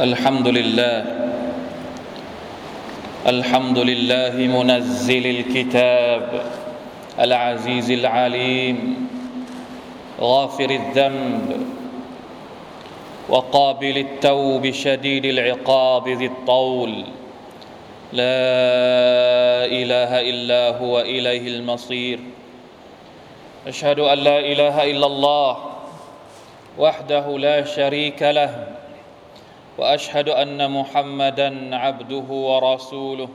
الحمد لله. الحمد لله منزل الكتاب العزيز العليم غافر الذنب وقابل التوب شديد العقاب ذي الطول. لا إله إلا هو إليه المصير. أشهد أن لا إله إلا الله وحده لا شريك له. وأشهد أن محمدا عبده ورسوله.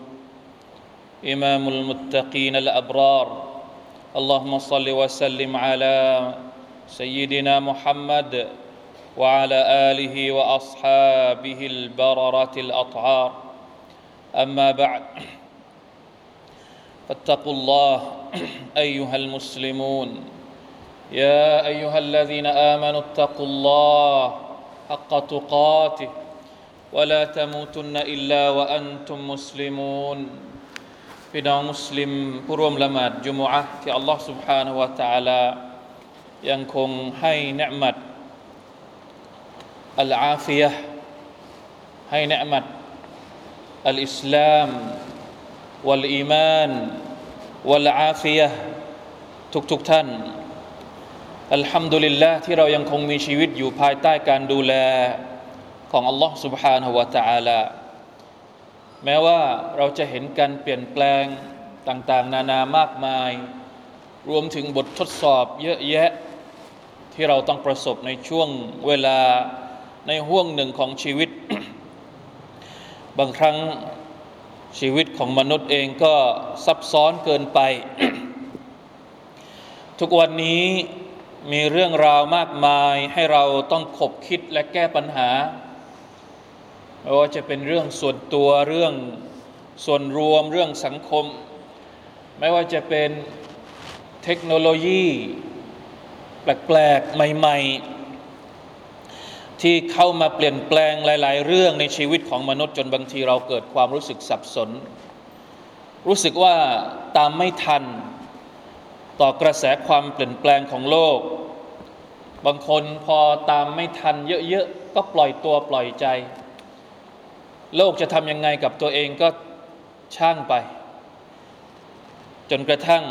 إمام المتقين الأبرار. اللهم صل وسلم على سيدنا محمد وعلى آله وأصحابه البررة الأطهار. أما بعد فاتقوا الله أيها المسلمون. يا أيها الذين آمنوا اتقوا الله حق تقاته. ولا تموتن الا وانتم مسلمون พี่น้องมุสลิมผู้ร่วมละหมาดจุมอะที่อัลลอฮ์ سبحانه และ تعالى ยังคงให้เนืมัดอัลอาฟิยะให้เนืมัดอัลอิสลามวัลอีมานวัลอาฟิยะทุกๆทท่านอัลฮัมดุลิลละที่เรายังคงมีชีวิตอยู่ภายใต้การดูแล ของอัลลอฮ์ سبحانه และ تعالى แม้ว่าเราจะเห็นการเปลี่ยนแปลงต่างๆ นานามากมาย รวมถึงบททดสอบเยอะแยะที่เราต้องประสบในช่วงเวลาในห่วงหนึ่งของชีวิต บางครั้งชีวิตของมนุษย์เองก็ซับซ้อนเกินไป ทุกวันนี้มีเรื่องราวมากมายให้เราต้องขบคิดและแก้ปัญหา ไม่ว่าจะเป็นเรื่องส่วนตัวเรื่องส่วนรวมเรื่องสังคม ไม่ว่าจะเป็นเทคโนโลยี แปลกๆ ใหม่ ๆ ที่เข้ามาเปลี่ยนแปลงหลาย ๆ เรื่องในชีวิตของมนุษย์จนบางทีเราเกิดความรู้สึกสับสน รู้สึกว่าตามไม่ทัน ต่อกระแสความเปลี่ยนแปลงของโลก บางคนพอตามไม่ทันเยอะ ๆ ก็ปล่อยตัวปล่อยใจ โลกจะทำยังไงกับตัวเองก็ช่างไป จนกระทั่ง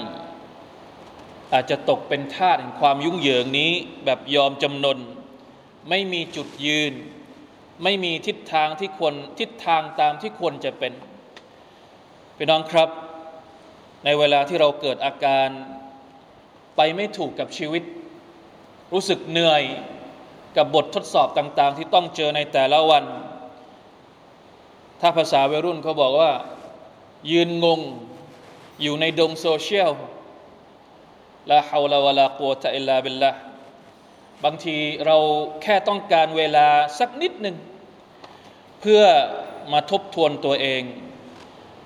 อาจจะตกเป็นทาสแห่งความยุ่งเหยิงนี้แบบยอมจำนน ไม่มีจุดยืน ไม่มีทิศทางที่ควรทิศทางตามที่ควรจะเป็นพี่น้องครับ ในเวลาที่เราเกิดอาการไปไม่ถูกกับชีวิต รู้สึกเหนื่อยกับบททดสอบต่าง ๆ ที่ต้องเจอในแต่ละวัน ถ้าภาษาวัยรุ่นเขาบอกว่า ยืนงงอยู่ในดงโซเชียลลาฮาวลาวะลากัวตะอิลลาบิลละบางทีเราแค่ต้องการเวลาสักนิดหนึ่ง เพื่อมาทบทวนตัวเอง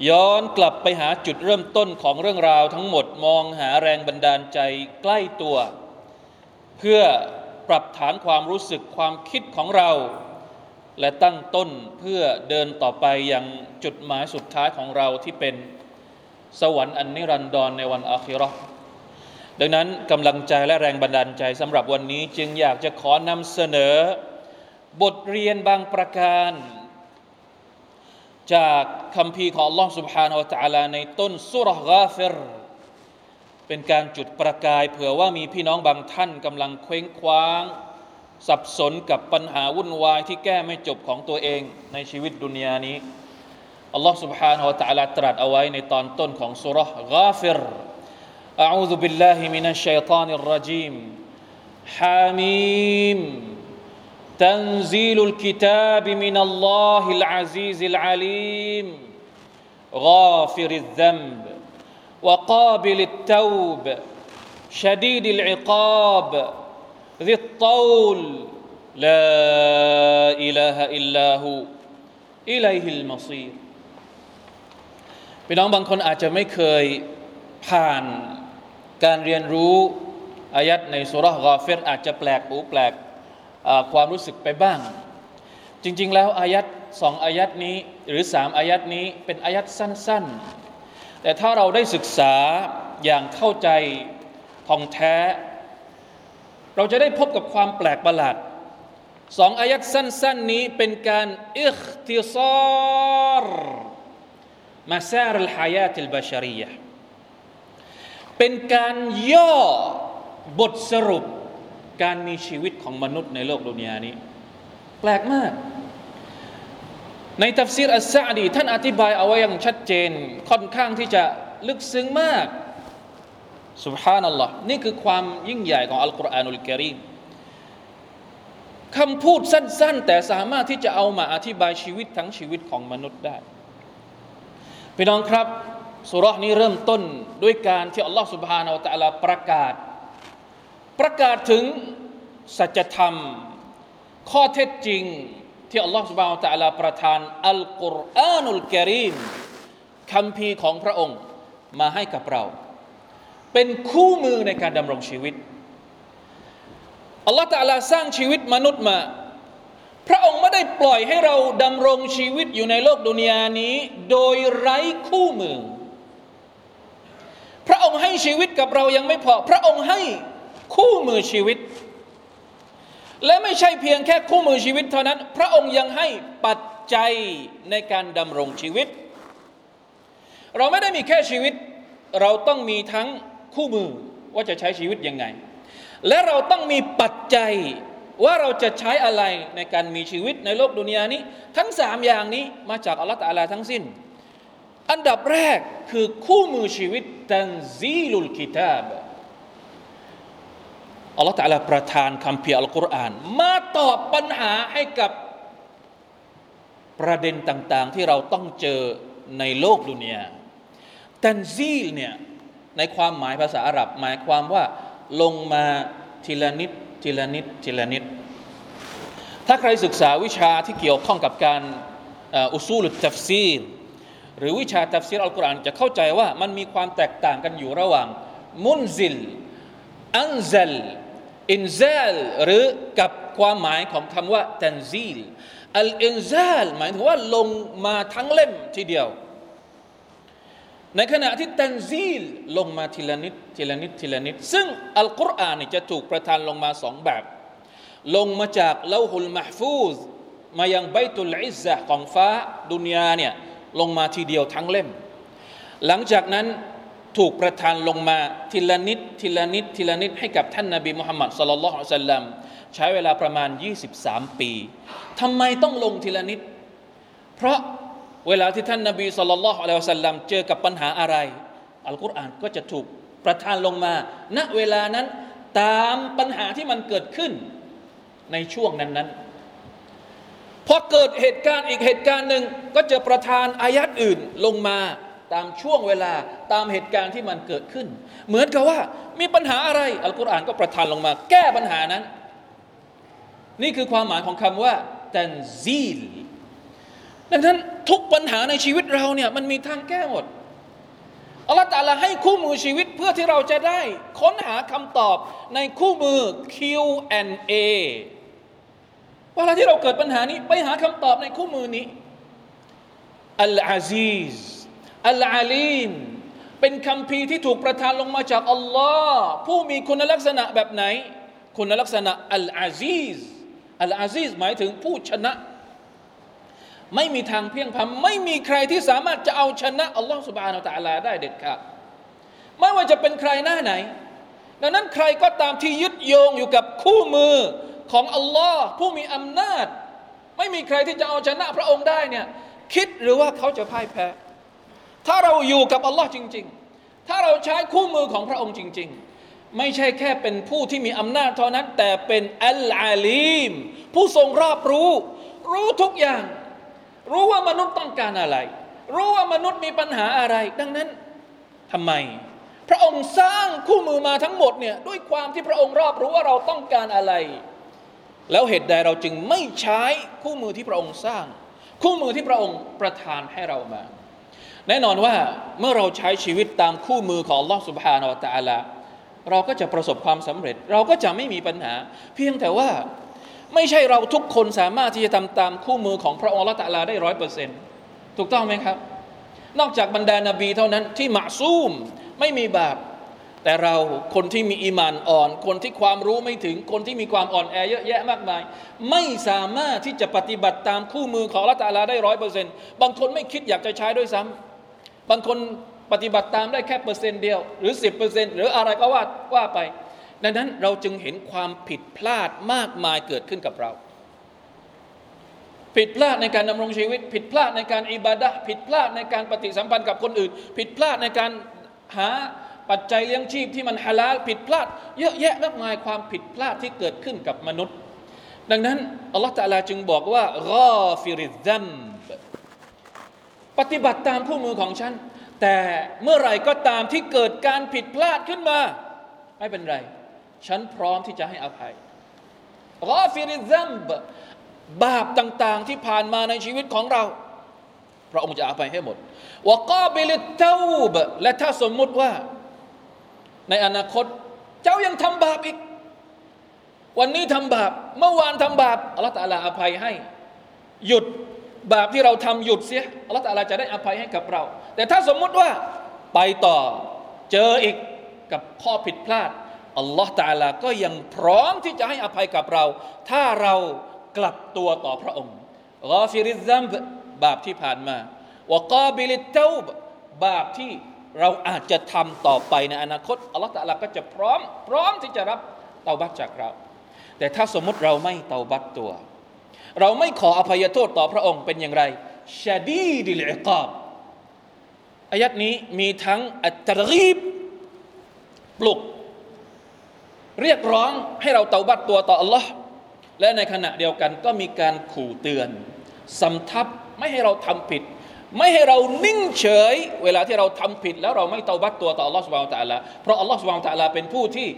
ย้อนกลับไปหาจุดเริ่มต้นของเรื่องราวทั้งหมดมองหาแรงบันดาลใจใกล้ตัว เพื่อปรับฐานความรู้สึกความคิดของเรา และตั้งต้นเพื่อเดินต่อไปอย่างจุดหมายสุดท้ายของเราที่เป็นสวรรค์อันนิรันดรในวันอาคิรอดังนั้นกำลังใจและแรงบันดาลใจสำหรับวันนี้จึงอยากจะขอนำเสนอ บทเรียนบางประการ จากคำพีของ Allah سبحانه และ تعالى ในต้นสุรกาฟิรเป็นการจุดประกายเผื่อว่ามีพี่น้องบางท่านกำลังเคว้งคว้าง สับสนกับปัญหาวุ่นวายที่แก้ไม่จบของตัวเองในชีวิตดุนยานี้ Allah سبحانه และ تعالى ตรัสเอาไว้ในตอนต้นของสุรกาฟิร أعوذ بالله من الشيطان الرجيم حميم تنزيل الكتاب من الله العزيز العليم غافر الذنب وقابل التوب شديد العقاب ذي الطول لا إله إلا هو إليه المصير พี่น้องบางคนอาจจะไม่เคยผ่านการเรียนรู้อายัดในสุรกอเฟรอาจจะแปลกหูแปลกความรู้สึกไปบ้าง จริง ๆ แล้วอายัดสองอายัดนี้หรือสามอายัดนี้เป็นอายัดสั้น ๆ แต่ถ้าเราได้ศึกษาอย่างเข้าใจท่องแท้ เราจะได้พบกับความแปลกประหลาดสองอายัดสั้นๆนี้เป็นการอิคติซาร์มาซาร์ลฮายาติลบาชารียะเป็นการย่อบทสรุปการมีชีวิตของมนุษย์ในโลกดุนยานี้ แปลกมาก ในตัฟซีรอัสซาดี ท่านอธิบายเอาไว้อย่างชัดเจนค่อนข้างที่จะลึกซึ้งมาก سبحان الله นี่คือความยิ่งใหญ่ของالقرآن الكريم คำพูดสั้น ๆ แต่สามารถที่จะเอามาอธิบายชีวิตทั้งชีวิตของมนุษย์ได้พี่น้องครับสุรานี้เริ่มต้นด้วยการที่อัลลอฮฺ سبحانه وتعالى ประกาศ ประกาศถึงสัจธรรม ข้อเท็จจริงที่อัลลอฮฺสุบฮานาอัลตะลาประทานอัลกุรอานุลกิริมคำพีของพระองค์มาให้กับเรา เป็นคู่มือในการดำรงชีวิตอัลลอฮฺตะลาสร้างชีวิตมนุษย์มา พระองค์ไม่ได้ปล่อยให้เราดำรงชีวิตอยู่ในโลกดุนยานี้ โดยไร้คู่มือ พระองค์ให้ชีวิตกับเรายังไม่พอ พระองค์ให้คู่มือชีวิต และไม่ใช่เพียงแค่คู่มือชีวิตเท่านั้น พระองค์ยังให้ปัจจัยในการดำรงชีวิต เราไม่ได้มีแค่ชีวิต เราต้องมีทั้ง คู่มือว่าจะใช้ชีวิตยังไง และเราต้องมีปัจจัยว่าเราจะใช้อะไรในการมีชีวิตในโลกดุนยานี้ ทั้งสามอย่างนี้มาจากอัลลอฮฺตะลาทั้งสิ้น อันดับแรกคือคู่มือชีวิตตันซีลุลกิตาบอัลลอฮฺตะลาประทานคำเพียอัลกุรอาน มาตอบปัญหาให้กับประเด็นต่าง ๆ ที่เราต้องเจอในโลกดุนยาตันซีลเนี่ย ในความหมายภาษาอาหรับ หมายความว่าลงมาทีละนิดทีละนิดทีละนิด ถ้าใครศึกษาวิชาที่เกี่ยวข้องกับการ أصول التفسير หรือวิชาตัฟซีรอัลกุรอานจะเข้าใจว่ามันมีความแตกต่างกันอยู่ระหว่าง منزل أنزل إنزال หรือกับความหมายของคำว่า تنزيل الإنزال หมายถึงว่าลงมาทั้งเล่มทีเดียว ในขณะที่ تنزيل ลงมาทีละนิดทีละนิดทีละนิด ซึ่งอัลกุรอานจะถูกประทานลงมาสองแบบ ลงมาจากเลาหุลมหฟูซมายังใบตุลอิซะของฟ้าดุนยาเนี่ยลงมาทีเดียวทั้งเล่ม หลังจากนั้นถูกประทานลงมาทีละนิดทีละนิดทีละนิดให้กับท่านนาบีมุฮัมมัดสลลัลลอฮุอะลัยฮิสัลลัมใช้เวลาประมาณ 23 ปีทำไมต้องลงทีละนิด เพราะ เวลาที่ท่านนาบีสุลต่านละฮ์อะลัยฮิสัลลัมเจอกับปัญหาอะไร อัลกุรอานก็จะถูกประทานลงมา ณเวลานั้นตามปัญหาที่มันเกิดขึ้นในช่วงนั้นๆพอเกิดเหตุการณ์อีกเหตุการณ์หนึ่งก็จะประทานอายัดอื่นลงมาตามช่วงเวลาตามเหตุการณ์ที่มันเกิดขึ้น เหมือนกับว่ามีปัญหาอะไรอัลกุรอานก็ประทานลงมา แก้ปัญหานั้น นี่คือความหมายของคำว่าตันซีล ดังนั้นทุกปัญหาในชีวิตเราเนี่ยมันมีทางแก้หมดอัลลอฮฺตาลาให้คู่มือชีวิตเพื่อที่เราจะได้ค้นหาคำตอบในคู่มือ Q&A เวลาที่เราเกิดปัญหานี้ไปหาคำตอบในคู่มือนี้อัลอาซีซอัลอาลีมเป็นคำพีที่ถูกประทานลงมาจากอัลลอฮ์ผู้มีคุณลักษณะแบบไหน คุณลักษณะอัลอาซีซอัลอาซีซหมายถึงผู้ชนะ ไม่มีทางเพียงพำไม่มีใครที่สามารถจะเอาชนะอัลลอฮฺสุบานาตะลาได้เด็ดขาดไม่ว่าจะเป็นใครหน้าไหน ดังนั้นใครก็ตามที่ยึดโยงอยู่กับคู่มือของอัลลอฮ์ผู้มีอำนาจ ไม่มีใครที่จะเอาชนะพระองค์ได้เนี่ยคิดหรือว่าเขาจะพ่ายแพ้ ถ้าเราอยู่กับอัลลอฮ์จริง ๆ ถ้าเราใช้คู่มือของพระองค์จริง ๆ ไม่ใช่แค่เป็นผู้ที่มีอำนาจเท่านั้น แต่เป็นอัลอาลีม ผู้ทรงรอบรู้ รู้ทุกอย่าง รู้ว่ามนุษย์ต้องการอะไร รู้ว่ามนุษย์มีปัญหาอะไร ดังนั้นทำไม พระองค์สร้างคู่มือมาทั้งหมดเนี่ยด้วยความที่พระองค์รอบรู้ว่าเราต้องการอะไร แล้วเหตุใดเราจึงไม่ใช้คู่มือที่พระองค์สร้าง คู่มือที่พระองค์ประทานให้เรามา แน่นอนว่าเมื่อเราใช้ชีวิตตามคู่มือของลอสุบฮานอตะอาลาเราก็จะประสบความสำเร็จ เราก็จะไม่มีปัญหา เพียงแต่ว่า ไม่ใช่เราทุกคนสามารถที่จะทำตามคู่มือของพระองค์ละตะลาได้ร้อยเปอร์เซ็นต์ถูกต้องไหมครับ นอกจากบรรดานาบีเท่านั้นที่หมาซูมไม่มีบาป แต่เราคนที่มีอีมานอ่อน คนที่ความรู้ไม่ถึงคนที่มีความอ่อนแอเยอะแยะมากมาย ไม่สามารถที่จะปฏิบัติตามคู่มือของละตาลาได้ร้อยเปอร์เซ็นต์บางคนไม่คิดอยากจะใช้ด้วยซ้ำบางคนปฏิบัติตามได้แค่เปอร์เซ็นต์เดียว หรือสิบเปอร์เซ็นต์หรืออะไรก็ว่าว่าไป ดังนั้นเราจึงเห็นความผิดพลาดมากมายเกิดขึ้นกับเรา ผิดพลาดในการดำรงชีวิต ผิดพลาดในการอิบาดะผิดพลาดในการปฏิสัมพันธ์กับคนอื่น ผิดพลาดในการหาปัจจัยเลี้ยงชีพที่มันฮาลาลผิดพลาด เยอะแยะมากมายความผิดพลาดที่เกิดขึ้นกับมนุษย์ ดังนั้นอัลลอฮฺ تعالى จึงบอกว่า غافر الذنب ปฏิบัติตามคู่มือของฉัน แต่เมื่อไหร่ก็ตามที่เกิดการผิดพลาดขึ้นมา ไม่เป็นไร ฉันพร้อมที่จะให้อภัย غافر الذنب บาปต่าง ๆ ที่ผ่านมาในชีวิตของเรา พระองค์จะอภัยให้หมด وقابل التوب และถ้าสมมุติว่า ในอนาคต เจ้ายังทำบาปอีก วันนี้ทำบาป เมื่อวานทำบาปอัลลอฮฺตาลาอภัยให้ หยุดบาปที่เราทำหยุดเสียอัลลอฮฺตาลาจะได้อภัยให้กับเรา แต่ถ้าสมมุติว่าไปต่อเจออีกกับข้อผิดพลาด อัลลอฮฺตาลาก็ยังพร้อมที่จะให้อภัยกับเรา ถ้าเรากลับตัวต่อพระองค์กอฟิริซัมบาปที่ผ่านมาوقابل التوب บาปที่เราอาจจะทำต่อไปในอนาคตอัลลอฮฺ تعالى ก็จะพร้อม พร้อมที่จะรับเตาบัตจากเรา แต่ถ้าสมมติเราไม่เตาบัตตัว เราไม่ขออภัยโทษต่อพระองค์เป็นอย่างไร شديد العقاب อายัตนี้มีทั้ง الترغيب ปลุก เรียกร้องให้เราเตาบัตตัวต่ออัลลอฮ์และในขณะเดียวกันก็มีการขู่เตือนสำทับไม่ให้เราทำผิด ไม่ให้เรานิ่งเฉย เวลาที่เราทำผิด แล้วเราไม่เตาบัตตัวต่ออัลลอฮ์ سبحانه وتعالى เพราะอัลลอฮ์ سبحانه وتعالى เป็นผู้ที่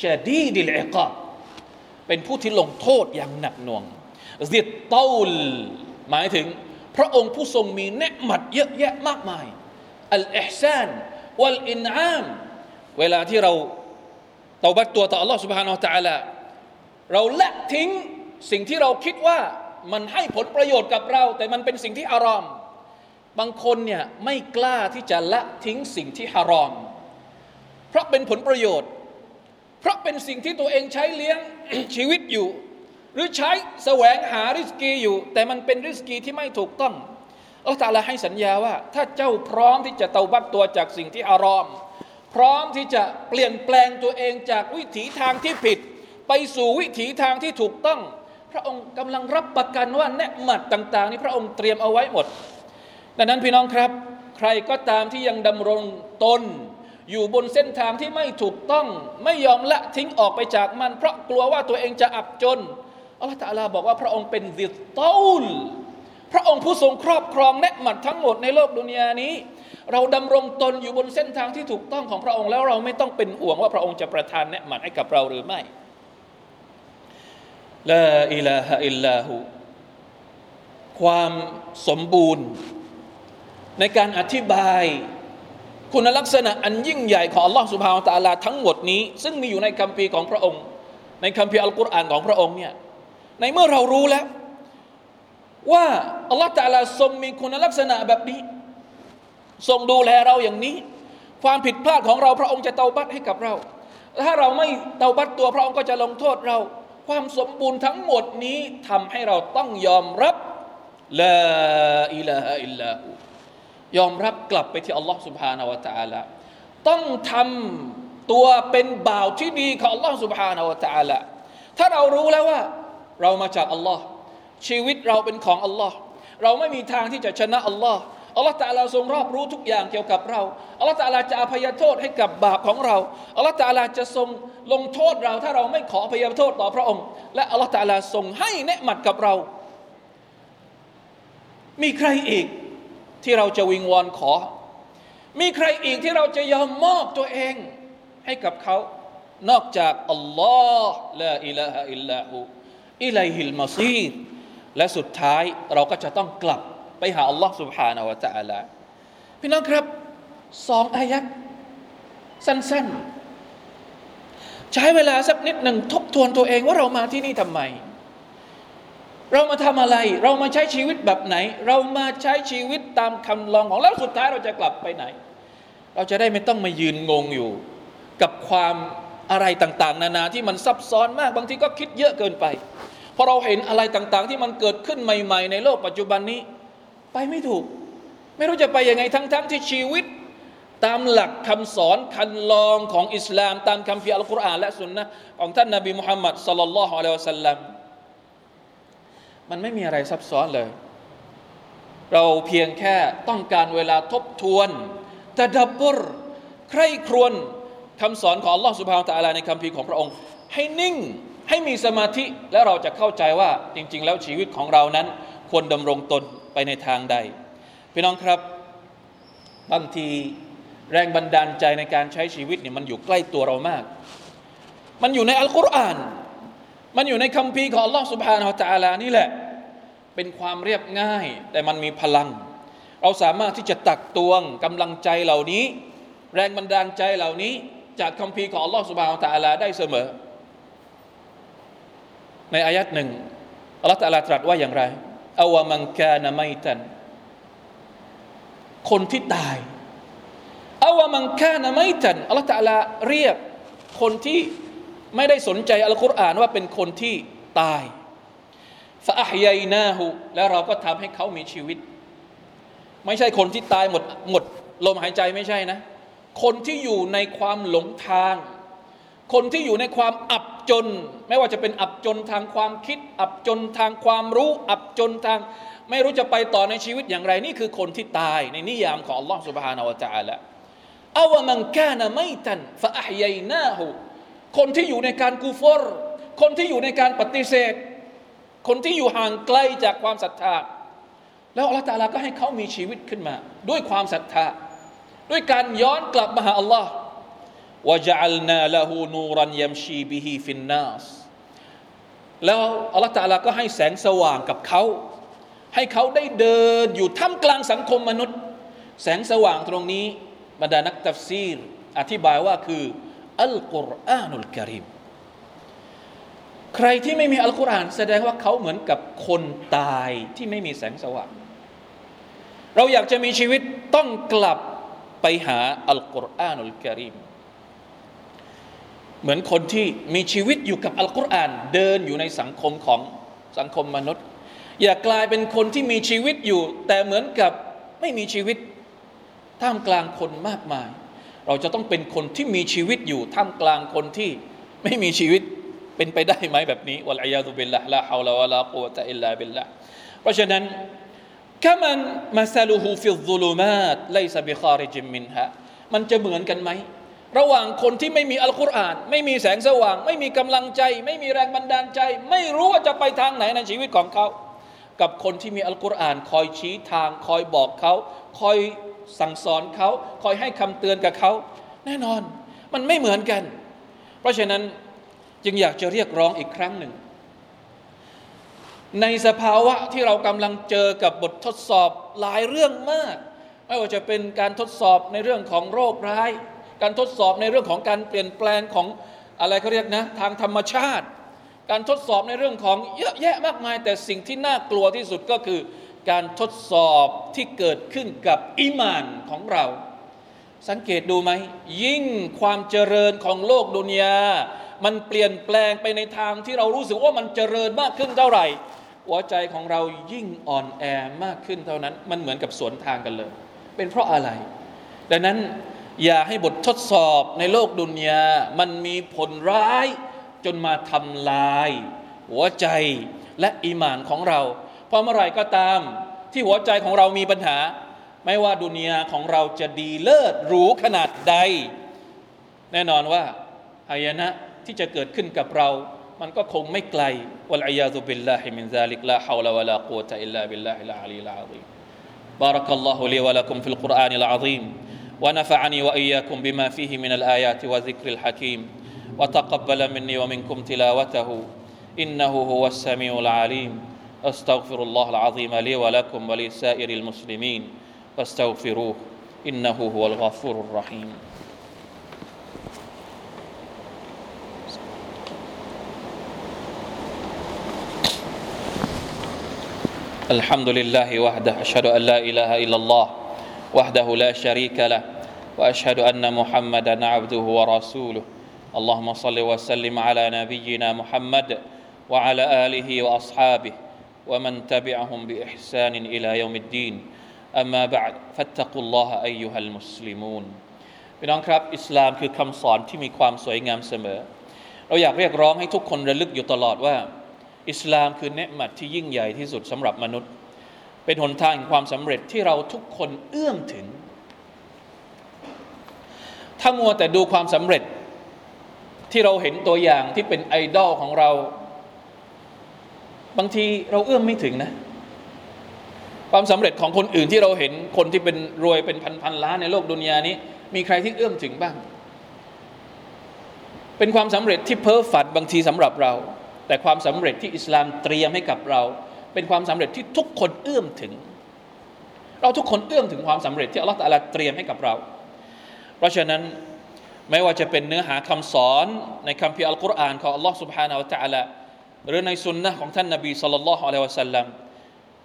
شديد العقاب เป็นผู้ที่ลงโทษอย่างหนักหน่วง ذي الطول หมายถึง พระองค์ผู้ทรงมีเนี๊ยะมัตเยอะแยะมากมาย الإحسان والإنعام เวลาที่เรา เตาบัตตัวต่อ Allah سبحانه และ تعالى เราละทิ้งสิ่งที่เราคิดว่ามันให้ผลประโยชน์กับเรา แต่มันเป็นสิ่งที่อารอมบางคนเนี่ยไม่กล้าที่จะละทิ้งสิ่งที่ฮารอม เพราะเป็นผลประโยชน์ เพราะเป็นสิ่งที่ตัวเองใช้เลี้ยงชีวิตอยู่ หรือใช้แสวงหาริสกีอยู่ แต่มันเป็นริสกีที่ไม่ถูกต้องอัลลอฮฺให้สัญญาว่า ถ้าเจ้าพร้อมที่จะเตาบัตตัวจากสิ่งที่ฮารอม พร้อมที่จะเปลี่ยนแปลงตัวเองจากวิถีทางที่ผิด ไปสู่วิถีทางที่ถูกต้อง พระองค์กำลังรับประกันว่าเนืหมัดต่าง ๆ นี้พระองค์เตรียมเอาไว้หมด ดังนั้นพี่น้องครับ ใครก็ตามที่ยังดำรงตน อยู่บนเส้นทางที่ไม่ถูกต้อง ไม่ยอมละทิ้งออกไปจากมัน เพราะกลัวว่าตัวเองจะอับจนอัลลอฮฺตาลาบอกว่าพระองค์เป็นดิตตอลพระองค์ผู้ทรงครอบครองเนืหมัดทั้งหมดในโลกดุนยานี้ เราดำรงตนอยู่บนเส้นทางที่ถูกต้องของพระองค์แล้วเราไม่ต้องเป็นห่วงว่าพระองค์จะประทานเนืหมัดให้กับเราหรือไม่ลาอิลาฮะอิลลาหูความสมบูรณ์ ในการอธิบาย คุณลักษณะอันยิ่งใหญ่ของอัลลอฮฺสุบฮาวตะลาทั้งหมดนี้ ซึ่งมีอยู่ในคัมภีร์ของพระองค์ ในคัมภีร์อัลกุรอานของพระองค์เนี่ยในเมื่อเรารู้แล้ว ว่าอัลลอฮฺตะลาทรงมีคุณลักษณะแบบนี้ ทรงดูแลเราอย่างนี้ ความผิดพลาดของเราพระองค์จะเตาบัตให้กับเรา ถ้าเราไม่เตาบัตตัวพระองค์ก็จะลงโทษเรา ความสมบูรณ์ทั้งหมดนี้ทำให้เราต้องยอมรับละอิลาฮะอิลลัหูยอมรับกลับไปที่อัลลอฮ์สุบฮานาวะตาละต้องทำตัวเป็นบ่าวที่ดีของอัลลอฮ์สุบฮานาวะตาละถ้าเรารู้แล้วว่า เรามาจากอัลลอฮ์ชีวิตเราเป็นของอัลลอฮ์เราไม่มีทางที่จะชนะอัลลอฮ์ อัลลอฮ์ตาลาทรงรอบรู้ทุกอย่างเกี่ยวกับเราอัลลอฮ์ตาลาจะอภัยโทษให้กับบาปของเราอัลลอฮ์ตาลาจะทรงลงโทษเรา ถ้าเราไม่ขออภัยโทษต่อพระองค์ และอัลลอฮ์ตาลาทรงให้เนหมัดกับเรา มีใครอีกที่เราจะวิงวอนขอ มีใครอีกที่เราจะยอมมอบตัวเองให้กับเขา นอกจากอัลลอฮ์ละอิลาฮะอิลลาหูอิลัยฮิลมาซีและสุดท้ายเราก็จะต้องกลับ ไปหาอัลลอฮ์ سبحانه และ تعالى พี่น้องครับสองอายัดสั้นๆ ใช้เวลาสักนิดหนึ่งทบทวนตัวเองว่าเรามาที่นี่ทำไมเรามาทำอะไร เรามาใช้ชีวิตแบบไหน เรามาใช้ชีวิตตามคำลองของแล้วสุดท้ายเราจะกลับไปไหน เราจะได้ไม่ต้องมายืนงงอยู่ กับความอะไรต่าง ๆ นานาที่มันซับซ้อนมาก บางทีก็คิดเยอะเกินไปพอเราเห็นอะไรต่าง ๆ ที่มันเกิดขึ้นใหม่ ๆ ในโลกปัจจุบันนี้ ไปไม่ถูก ไม่รู้จะไปยังไงทั้งๆทที่ชีวิต ตามหลักคำสอนคันลองของอิสลาม ตามคำพิอัลกุรอานและสุนนะของท่านนาบีมุฮัมมัดสัลลัลลอฮุอะลัยฮิวะสัลลัมมันไม่มีอะไรซับซ้อนเลย เราเพียงแค่ต้องการเวลาทบทวนตะดับบุรใคร่ครวญคำสอนของ Allah سبحانه และ تعالى ในคำพีของพระองค์ ให้นิ่งให้มีสมาธิและเราจะเข้าใจว่าจริง ๆ แล้วชีวิตของเรานั้น ควรดำรงตน ไปในทางใด พี่น้องครับบางทีแรงบันดาลใจในการใช้ชีวิตเนี่ยมันอยู่ใกล้ตัวเรามาก มันอยู่ในอัลกุรอาน มันอยู่ในคัมภีร์ของอัลลอฮ์สุบฮานาอัลตะลานี่แหละ เป็นความเรียบง่าย แต่มันมีพลัง เราสามารถที่จะตักตวงกำลังใจเหล่านี้ แรงบันดาลใจเหล่านี้ จากคัมภีร์ของอัลลอฮ์สุบฮานาอัลตะลาได้เสมอ ในอายัดหนึ่งอัลลอฮ์ตะลาตรัสว่าอย่างไร อาวมังกานะไมตัน คนที่ตายอาวมังกานะไมตันอัลลอฮฺตรัสเรียกคนที่ไม่ได้สนใจอัลกุรอานว่าเป็นคนที่ตายฟะอัฮยัยนาหูแล้วเราก็ทำให้เขามีชีวิต ไม่ใช่คนที่ตายหมดหมดลมหายใจไม่ใช่นะ คนที่อยู่ในความหลงทาง คนที่อยู่ในความอับ จน ไม่ว่าจะเป็นอับจนทางความคิด อับจนทางความรู้ อับจนทาง ไม่รู้จะไปต่อในชีวิตอย่างไร นี่คือคนที่ตายในนิยามของ Allah سبحانه และ تعالى อาวมังกานะไม่ตันฟะอัฮยัยนาหูคนที่อยู่ในการกูฟร คนที่อยู่ในการปฏิเสธ คนที่อยู่ห่างไกลจากความศรัทธา แล้วอัลลอฮฺตาลาก็ให้เขามีชีวิตขึ้นมา ด้วยความศรัทธา ด้วยการย้อนกลับมาหาอัลลอฮ์ วะจัลนาละหูนูรันยัมชีบิฮิฟินนัสแล้วอัลลอฮฺตาลาก็ให้แสงสว่างกับเขา ให้เขาได้เดินอยู่ท่ามกลางสังคมมนุษย์ แสงสว่างตรงนี้บรรดานักตัฟซีร อธิบายว่าคืออัลกุรอานุลกิริมใครที่ไม่มีอัลกุรอาน แสดงว่าเขาเหมือนกับคนตายที่ไม่มีแสงสว่าง เราอยากจะมีชีวิตต้องกลับไปหาอัลกุรอานุลกิริม เหมือนคนที่มีชีวิตอยู่กับอัลกุรอานเดินอยู่ในสังคมของสังคมมนุษย์ อย่ากลายเป็นคนที่มีชีวิตอยู่ แต่เหมือนกับไม่มีชีวิตท่ามกลางคนมากมาย เราจะต้องเป็นคนที่มีชีวิตอยู่ท่ามกลางคนที่ไม่มีชีวิตเป็นไปได้ไหมแบบนี้วะลัยยาตุบิลละละฮาวลาวะลากุวตะอิลลาบิลละเพราะฉะนั้นกามันมาซาลูฮูฟิลซุลูมาตไลซะบิคาริจิมมินฮะมันจะเหมือนกันไหม ระหว่างคนที่ไม่มีอัลกุรอาน ไม่มีแสงสว่าง ไม่มีกำลังใจ ไม่มีแรงบันดาลใจ ไม่รู้ว่าจะไปทางไหนในชีวิตของเขา กับคนที่มีอัลกุรอาน คอยชี้ทาง คอยบอกเขา คอยสั่งสอนเขา คอยให้คำเตือนกับเขา แน่นอนมันไม่เหมือนกัน เพราะฉะนั้นจึงอยากจะเรียกร้องอีกครั้งหนึ่ง ในสภาวะที่เรากำลังเจอกับบททดสอบหลายเรื่องมาก ไม่ว่าจะเป็นการทดสอบในเรื่องของโรคร้าย การทดสอบในเรื่องของการเปลี่ยนแปลงของอะไรเขาเรียกนะทางธรรมชาติ การทดสอบในเรื่องของเยอะแยะมากมาย แต่สิ่งที่น่ากลัวที่สุดก็คือ การทดสอบที่เกิดขึ้นกับอิมานของเรา สังเกตดูไหม ยิ่งความเจริญของโลกดุนยา มันเปลี่ยนแปลงไปในทางที่เรารู้สึกว่ามันเจริญมากขึ้นเท่าไหร่ หัวใจของเรายิ่งอ่อนแอมากขึ้นเท่านั้น มันเหมือนกับสวนทางกันเลย เป็นเพราะอะไร ดังนั้น อย่าให้บททดสอบในโลกดุนยา มันมีผลร้าย จนมาทำลาย หัวใจและอีหมานของเราพอเมื่อไรก็ตามที่หัวใจของเรามีปัญหา ไม่ว่าดุนยาของเราจะดีเลิศหรูขนาดใด แน่นอนว่าหายนะที่จะเกิดขึ้นกับเรา มันก็คงไม่ไกล والعياذ بالله من ذلك لا حول ولا قوة إلا بالله العلي العظيمบารักัลลอฮุลีวะลักุมฟิลกุรอานิลอาซีม ونفعني وإياكم بما فيه من الآيات وذكر الحكيم. وتقبل مني ومنكم تلاوته. إنه هو السميع العليم. أستغفر الله العظيم لي ولكم ولسائر المسلمين. فاستغفروه. إنه هو الغفور الرحيم. الحمد لله وحده. أشهد أن لا إله إلا الله. وحده لا شريك له واشهد ان محمدا عبده ورسوله اللهم صل وسلم على نبينا محمد وعلى اله واصحابه ومن تبعهم باحسان الى يوم الدين اما بعد فاتقوا الله ايها المسلمون พี่น้องครับอิสลามคือคำสอนที่มีความสวยงามเสมอ เราอยากเรียกร้องให้ทุกคนระลึกอยู่ตลอดว่า อิสลามคือเนืมัดที่ยิ่งใหญ่ที่สุดสำหรับมนุษย์ เป็นหนทางแห่งความสำเร็จที่เราทุกคนเอื้อมถึง ถ้ามัวแต่ดูความสำเร็จที่เราเห็นตัวอย่างที่เป็นไอดอลของเรา บางทีเราเอื้อมไม่ถึงนะ ความสำเร็จของคนอื่นที่เราเห็นคนที่เป็นรวยเป็นพันๆล้านในโลกดุนยานี้ มีใครที่เอื้อมถึงบ้าง เป็นความสำเร็จที่เพ้อฝันบางทีสำหรับเรา แต่ความสำเร็จที่อิสลามเตรียมให้กับเรา เป็นความสำเร็จที่ทุกคนเอื้อมถึง เราทุกคนเอื้อมถึงความสำเร็จที่อัลลอฮฺตะลาเตรียมให้กับเรา เพราะฉะนั้นไม่ว่าจะเป็นเนื้อหาคำสอนในคัมภีร์อัลกุรอานของอัลลอฮฺ سبحانه และ تعالى หรือในสุนนะของท่านนบีสุลต่านละฮ์อะลัยวะสัลลัม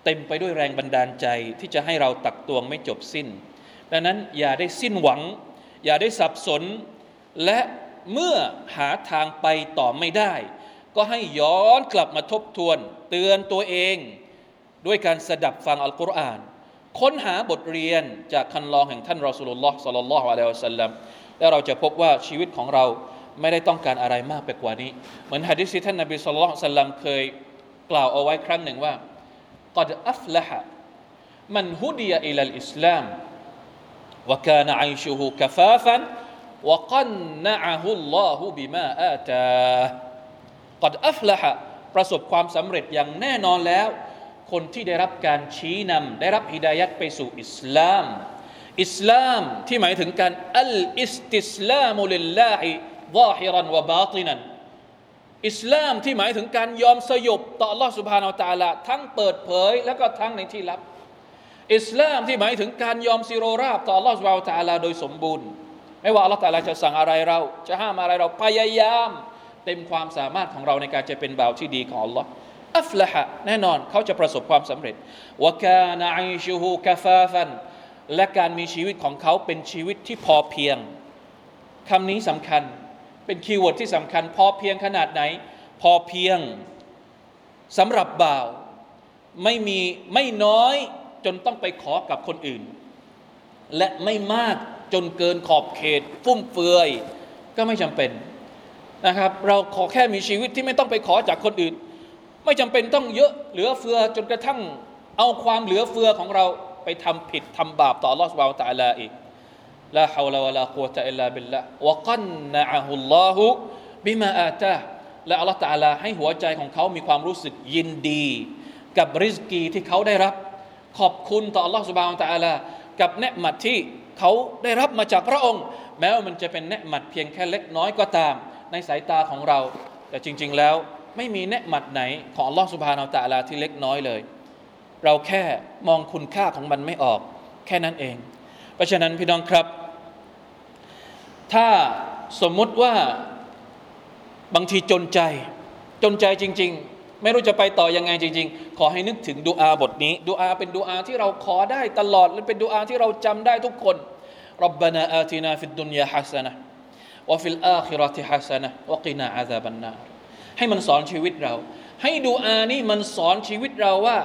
เต็มไปด้วยแรงบันดาลใจที่จะให้เราตักตวงไม่จบสิ้น ดังนั้นอย่าได้สิ้นหวัง อย่าได้สับสน และเมื่อหาทางไปต่อไม่ได้ ก็ให้ย้อนกลับมาทบทวน เตือนตัวเอง ด้วยการสดับฟังอัลกุรอาน ค้นหาบทเรียนจากคันลองแห่งท่านรอสุลลอฮ์สัลลัลลอฮุอะลัยฮิวสัลลัมและเราจะพบว่าชีวิตของเราไม่ได้ต้องการอะไรมากไปกว่านี้ เหมือนฮะดิษที่ท่านนบีสุลต่านสัลลัมเคยกล่าวเอาไว้ครั้งหนึ่งว่ากัดอัฟละฮะมันฮุดียอิลอิสลามวกานะอิชูฮุกฟาฟันวกันนะฮุลลอฮุบิมาอาตา عيشه كفافا وقنعه الله بما آتاه قد أفلح ประสบความสำเร็จอย่างแน่นอนแล้ว คนที่ได้รับการชี้นำได้รับฮิดายัดไปสู่อิสลาม อิสลามที่หมายถึงการอัลอิสติสลามุลิลลาฮิวาฮิรันวะบาตินันอิสลามที่หมายถึงการยอมสยบต่อ Allah سبحانه และ تعالى ทั้งเปิดเผยและก็ทั้งในที่ลับ อิสลามที่หมายถึงการยอมซิโรราบต่อ Allah سبحانه และ تعالى โดยสมบูรณ์ ไม่ว่า Allah تعالى จะสั่งอะไรเรา จะห้ามอะไรเราพยายาม เต็มความสามารถของเราในการจะเป็นบ่าวที่ดีของ Allah อัฟละฮะแน่นอนเขาจะประสบความสำเร็จ وكان عيشه كفافا และการมีชีวิตของเขาเป็นชีวิตที่พอเพียงคำนี้สำคัญเป็น keyword ที่สำคัญ พอเพียงขนาดไหน พอเพียงสำหรับบ่าวไม่มีไม่น้อยจนต้องไปขอกับคนอื่น และไม่มากจนเกินขอบเขตฟุ่มเฟือย ก็ไม่จำเป็น นะครับ เราขอแค่มีชีวิตที่ไม่ต้องไปขอจากคนอื่น ไม่จำเป็นต้องเยอะเหลือเฟือจนกระทั่งเอาความเหลือเฟือของเราไปทำผิดทำบาปต่ออัลลอฮฺสุบไบร์ตะลาอีกลาฮาวลาวะลากุวตะอิลลาบิลละวะกันนะอะฮุลลอฮุบิมาอาตาและอัลลอฮฺตะลาให้หัวใจของเขามีความรู้สึกยินดี กับริสกีที่เขาได้รับ ขอบคุณต่ออัลลอฮฺสุบไบร์ตะลากับเนืมัดที่เขาได้รับมาจากพระองค์ แม้ว่ามันจะเป็นเนืมัดเพียงแค่เล็กน้อยก็ตาม ในสายตาของเรา แต่จริง ๆ แล้วไม่มีเนืมัดไหนของอัลลอฮฺสุบฮานาตะลาที่เล็กน้อยเลย เราแค่มองคุณค่าของมันไม่ออก แค่นั้นเอง เพราะฉะนั้นพี่น้องครับ ถ้าสมมุติว่าบางทีจนใจ จนใจจริง ๆ ไม่รู้จะไปต่อยังไงจริง ๆ ขอให้นึกถึงดูอาบทนี้ดูอาเป็นดูอาที่เราขอได้ตลอดและเป็นดูอาที่เราจำได้ทุกคน ربنا آتنا في الدنيا حسنة وفي الآخرة حسنة وقنا عذاب النار ให้มันสอนชีวิตเรา ให้ดูอานี้มันสอนชีวิตเราว่า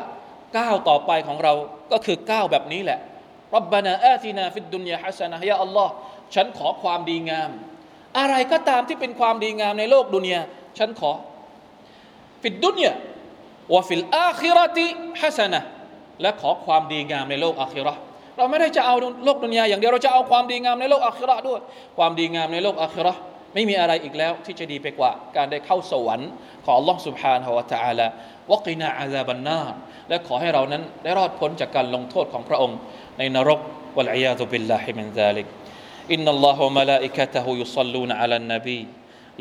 ก้าวต่อไปของเราก็คือก้าวแบบนี้แหละربنا آتنا في الدنيا حسنة يا الله ฉันขอความดีงาม อะไรก็ตามที่เป็นความดีงามในโลกดุนยาฉันขอ في الدنيا وفي الآخرة حسنة และขอความดีงามในโลกอาคิรอห์ เราไม่ได้จะเอาโลกดุนยาอย่างเดียวเราจะเอาความดีงามในโลกอาคิเราด้วย ความดีงามในโลกอาคิเราไม่มีอะไรอีกแล้วที่จะดีไปกว่า การได้เข้าสวรรค์ของ Allah سبحانه และ تعالى วกินาอาซาบันนาและขอให้เรานั้นได้รอดพ้นจากการลงโทษของพระองค์ในนรกวะลัยยาตุบิลลาฮิมินซาลิกอินนัลลอฮฺมะลาอิกะตะฮุยุศ็อลลูนอะลันนบี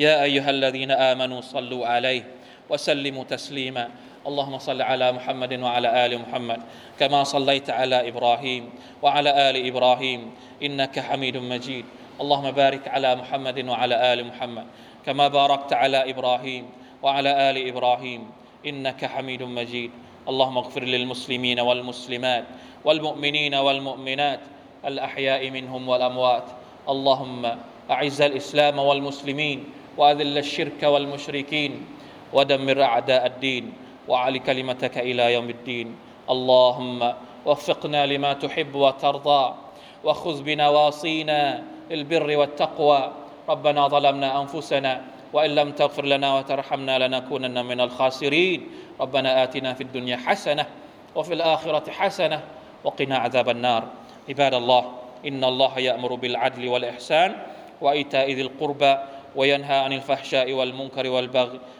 ยาอัยฮัลลซีนอามานูศ็อลลูอะลัยฮิวะซัลลิมุตัสลีมา اللهم صل على محمد وعلى آل محمد كما صليت على إبراهيم وعلى آل إبراهيم إنك حميد مجيد. اللهم بارك على محمد وعلى آل محمد كما باركت على إبراهيم وعلى آل إبراهيم إنك حميد مجيد. اللهم اغفر للمسلمين والمسلمات والمؤمنين والمؤمنات الأحياء منهم والأموات. اللهم أعز الإسلام والمسلمين وأذل الشرك والمشركين ودمر أعداء الدين. وعلي كلمتك إلى يوم الدين. اللهم وفقنا لما تحب وترضى وخذ بنواصينا البر والتقوى. ربنا ظلمنا أنفسنا وإن لم تغفر لنا وترحمنا لنكونن من الخاسرين. ربنا آتنا في الدنيا حسنة وفي الآخرة حسنة وقنا عذاب النار. عباد الله إن الله يأمر بالعدل والإحسان وإيتاء ذي القربى وينهى عن الفحشاء والمنكر والبغي